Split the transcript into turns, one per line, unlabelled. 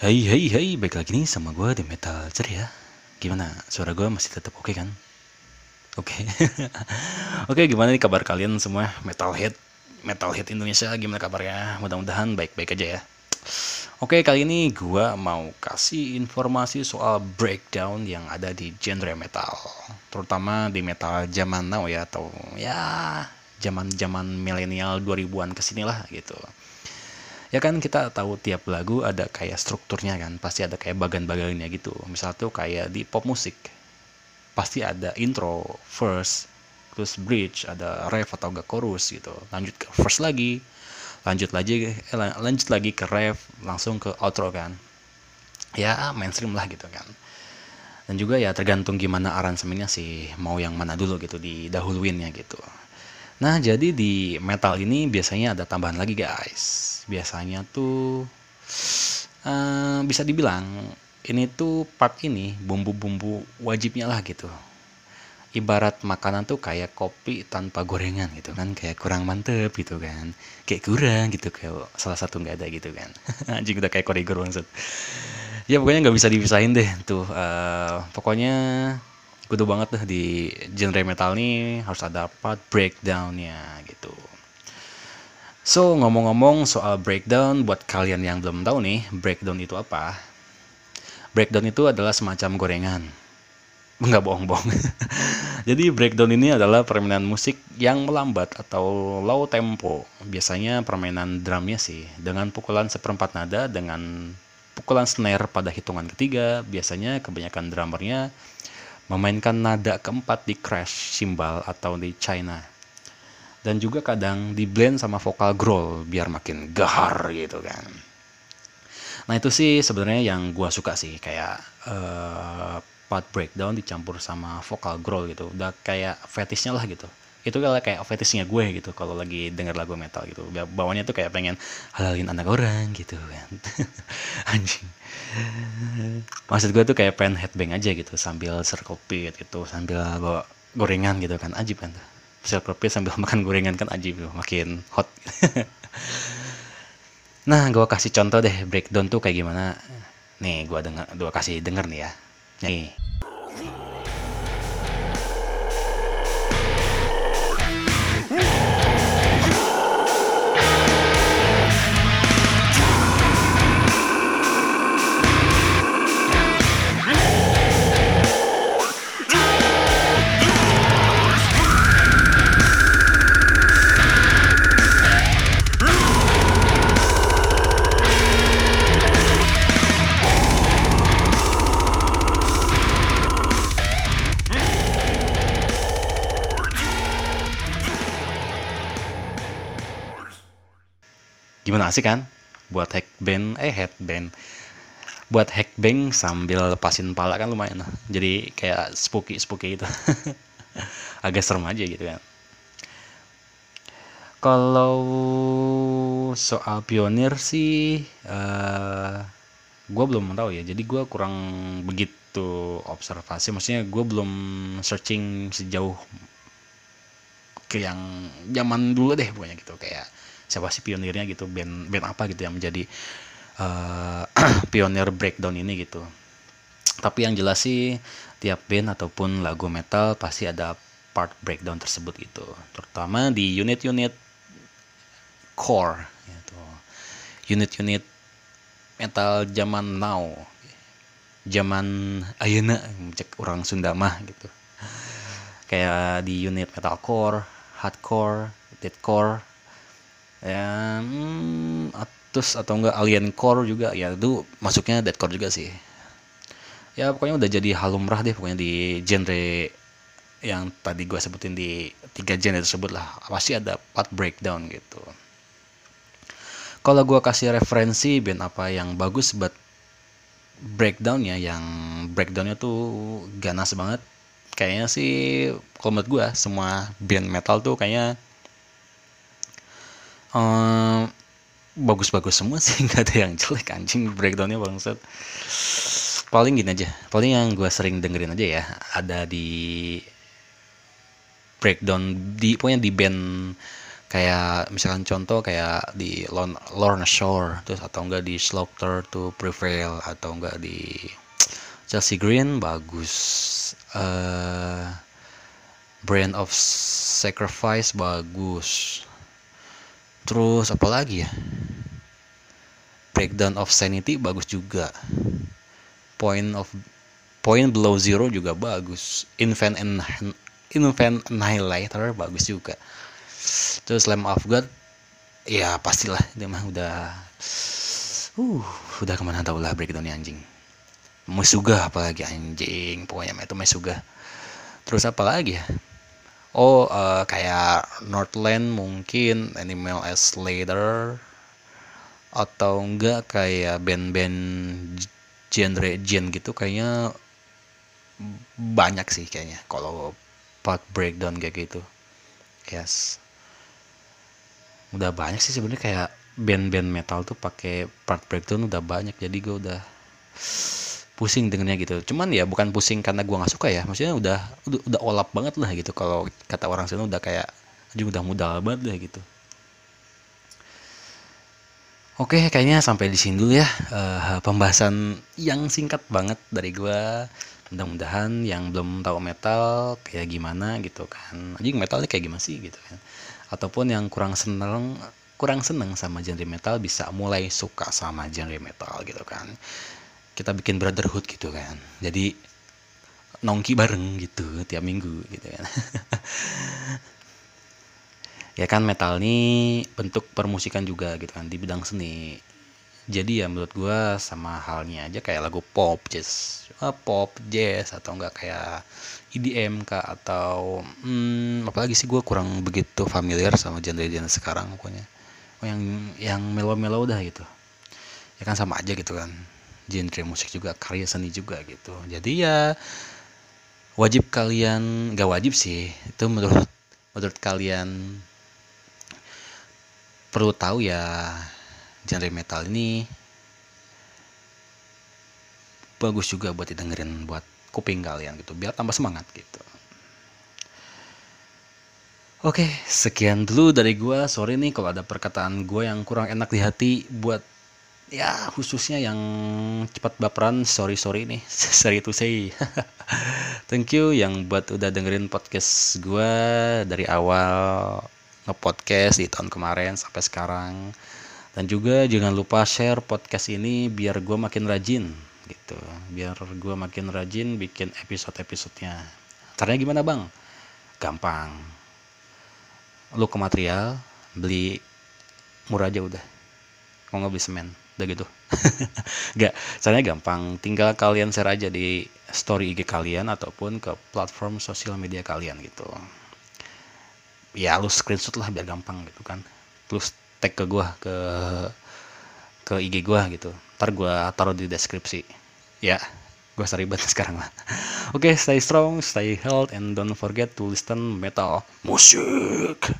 Hai hai hai, baik lagi nih sama gue di Metal Ceria. Gimana, suara gue masih tetap oke kan? Oke. Oke, gimana nih kabar kalian semua? Metalhead Metalhead Indonesia, gimana kabarnya? Mudah-mudahan baik-baik aja ya. Oke, kali ini gue mau kasih informasi soal breakdown yang ada di genre metal. Terutama di metal zaman now ya, atau ya zaman-zaman milenial 2000-an ke sini lah gitu ya kan kita tahu tiap lagu ada kayak strukturnya kan pasti ada kayak bagian-bagiannya gitu. Misal tuh kayak di pop musik pasti ada intro first terus bridge ada ref atau gak chorus gitu. Lanjut ke first lagi lanjut lagi eh, lanjut lagi ke ref langsung ke outro kan. Ya mainstream lah gitu kan. Dan juga ya tergantung gimana aransemennya sih mau yang mana dulu gitu di dahuluinnya gitu. Nah, jadi di metal ini biasanya ada tambahan lagi guys. Biasanya tuh uh, bisa dibilang ini tuh part ini bumbu-bumbu wajibnya lah gitu. Ibarat makanan tuh kayak kopi tanpa gorengan gitu kan, kayak kurang mantep gitu kan, kayak kurang gitu kayak salah satu nggak ada gitu kan. Anjing udah kayak korigor banget. Ya pokoknya nggak bisa dipisahin deh tuh. Uh, pokoknya kudu banget tuh di genre metal nih harus ada part breakdownnya gitu. So ngomong-ngomong soal breakdown buat kalian yang belum tahu nih breakdown itu apa? Breakdown itu adalah semacam gorengan. Enggak bohong-bohong. Jadi breakdown ini adalah permainan musik yang melambat atau low tempo. Biasanya permainan drumnya sih dengan pukulan seperempat nada dengan pukulan snare pada hitungan ketiga. Biasanya kebanyakan drummernya memainkan nada keempat di crash cymbal atau di China dan juga kadang di blend sama vokal growl biar makin gahar gitu kan. Nah itu sih sebenarnya yang gua suka sih kayak uh, part breakdown dicampur sama vokal growl gitu. Udah kayak fetishnya lah gitu. Itu kayak fetishnya gue gitu kalau lagi denger lagu metal gitu. Bawahnya tuh kayak pengen halalin anak orang gitu kan. Anjing. Maksud gue tuh kayak pengen headbang aja gitu sambil circle pit gitu sambil bawa gorengan gitu kan. Ajib kan circle pit sambil makan gorengan kan tuh makin hot. Nah gue kasih contoh deh breakdown tuh kayak gimana. Nih gue denger gue kasih denger nih ya. Nih gimana sih kan? Buat hack band eh headband buat hack bang sambil lepasin pala kan lumayan lah. Jadi kayak spooky spooky itu agak serem aja gitu kan. Kalau soal pionir sih uh, eh, gue belum tahu ya. Jadi gue kurang begitu observasi. Maksudnya gue belum searching sejauh ke yang zaman dulu deh pokoknya gitu. Kayak siapa sih pionirnya gitu band band apa gitu yang menjadi uh, pionir breakdown ini gitu. Tapi yang jelas sih tiap band ataupun lagu metal pasti ada part breakdown tersebut gitu. Terutama di unit-unit core gitu. Unit-unit metal zaman now zaman ayana cek orang Sunda mah gitu. Kayak di unit metalcore hardcore deathcore ya hmm, Atus atau enggak Alien Core juga. Ya itu masuknya Deadcore juga sih. Ya pokoknya udah jadi halumrah deh pokoknya di genre yang tadi gue sebutin di tiga genre tersebut lah. Pasti ada part breakdown gitu. Kalau gue kasih referensi band apa yang bagus buat breakdownnya yang breakdownnya tuh ganas banget. Kayaknya sih kalau menurut gue semua band metal tuh kayaknya bagus bagus-bagus semua sih nggak ada yang jelek anjing breakdownnya bangsat. Paling gini aja paling yang gue sering dengerin aja ya ada di breakdown di pokoknya di band kayak misalkan contoh kayak di Lorna Shore terus atau enggak di Slaughter to Prevail atau enggak di Chelsea Green bagus. Uh, Brand of Sacrifice bagus terus apa lagi ya? Breakdown of Sanity bagus juga. Point of Point Below Zero juga bagus. Invent and Invent Annihilator bagus juga. Terus Lamb of God ya pastilah dia mah udah uh udah ke mana tau lah breakdownnya anjing. Mesuga apalagi anjing pokoknya itu Mesuga terus apa lagi ya oh uh, kayak Northland mungkin Animal as Later atau enggak kayak band-band genre gen gitu kayaknya banyak sih kayaknya kalau part breakdown kayak gitu. Yes. Udah banyak sih sebenarnya kayak band-band metal tuh pakai part breakdown udah banyak jadi gue udah pusing dengernya gitu. Cuman ya bukan pusing karena gue nggak suka ya. Maksudnya udah udah, udah olap banget lah gitu. Kalau kata orang sana udah kayak juga udah mudah banget lah gitu. Oke, kayaknya sampai di sini dulu ya uh, pembahasan yang singkat banget dari gue. Mudah-mudahan yang belum tahu metal kayak gimana gitu kan. Anjing metalnya kayak gimana sih gitu kan. Ataupun yang kurang seneng kurang seneng sama genre metal bisa mulai suka sama genre metal gitu kan kita bikin brotherhood gitu kan. Jadi nongki bareng gitu tiap minggu gitu kan. Ya kan metal ini bentuk permusikan juga gitu kan di bidang seni. Jadi ya menurut gue sama halnya aja kayak lagu pop jazz. Pop jazz atau enggak kayak EDM kah atau hmm, apalagi sih gue kurang begitu familiar sama genre-genre sekarang pokoknya. Oh, yang yang melo-melo udah gitu. Ya kan sama aja gitu kan genre musik juga karya seni juga gitu. Jadi ya wajib kalian gak wajib sih. Itu menurut menurut kalian perlu tahu ya genre metal ini bagus juga buat didengerin buat kuping kalian gitu biar tambah semangat gitu. Oke, sekian dulu dari gue. Sorry nih kalau ada perkataan gue yang kurang enak di hati buat ya khususnya yang cepat baperan. Sorry sorry nih, sorry to say. Thank you yang buat udah dengerin podcast gue dari awal ngepodcast di tahun kemarin sampai sekarang. Dan juga jangan lupa share podcast ini biar gue makin rajin gitu biar gue makin rajin bikin episode-episodenya caranya gimana bang gampang lu ke material beli murah aja udah mau nggak beli semen udah gitu. Gak, caranya gampang. Tinggal kalian share aja di story IG kalian ataupun ke platform sosial media kalian gitu. Ya lu screenshot lah biar gampang gitu kan. Terus tag ke gua ke ke IG gua gitu. Ntar gua taruh di deskripsi. Ya gue ribet sekarang lah. Oke okay, stay strong stay healthy and don't forget to listen metal music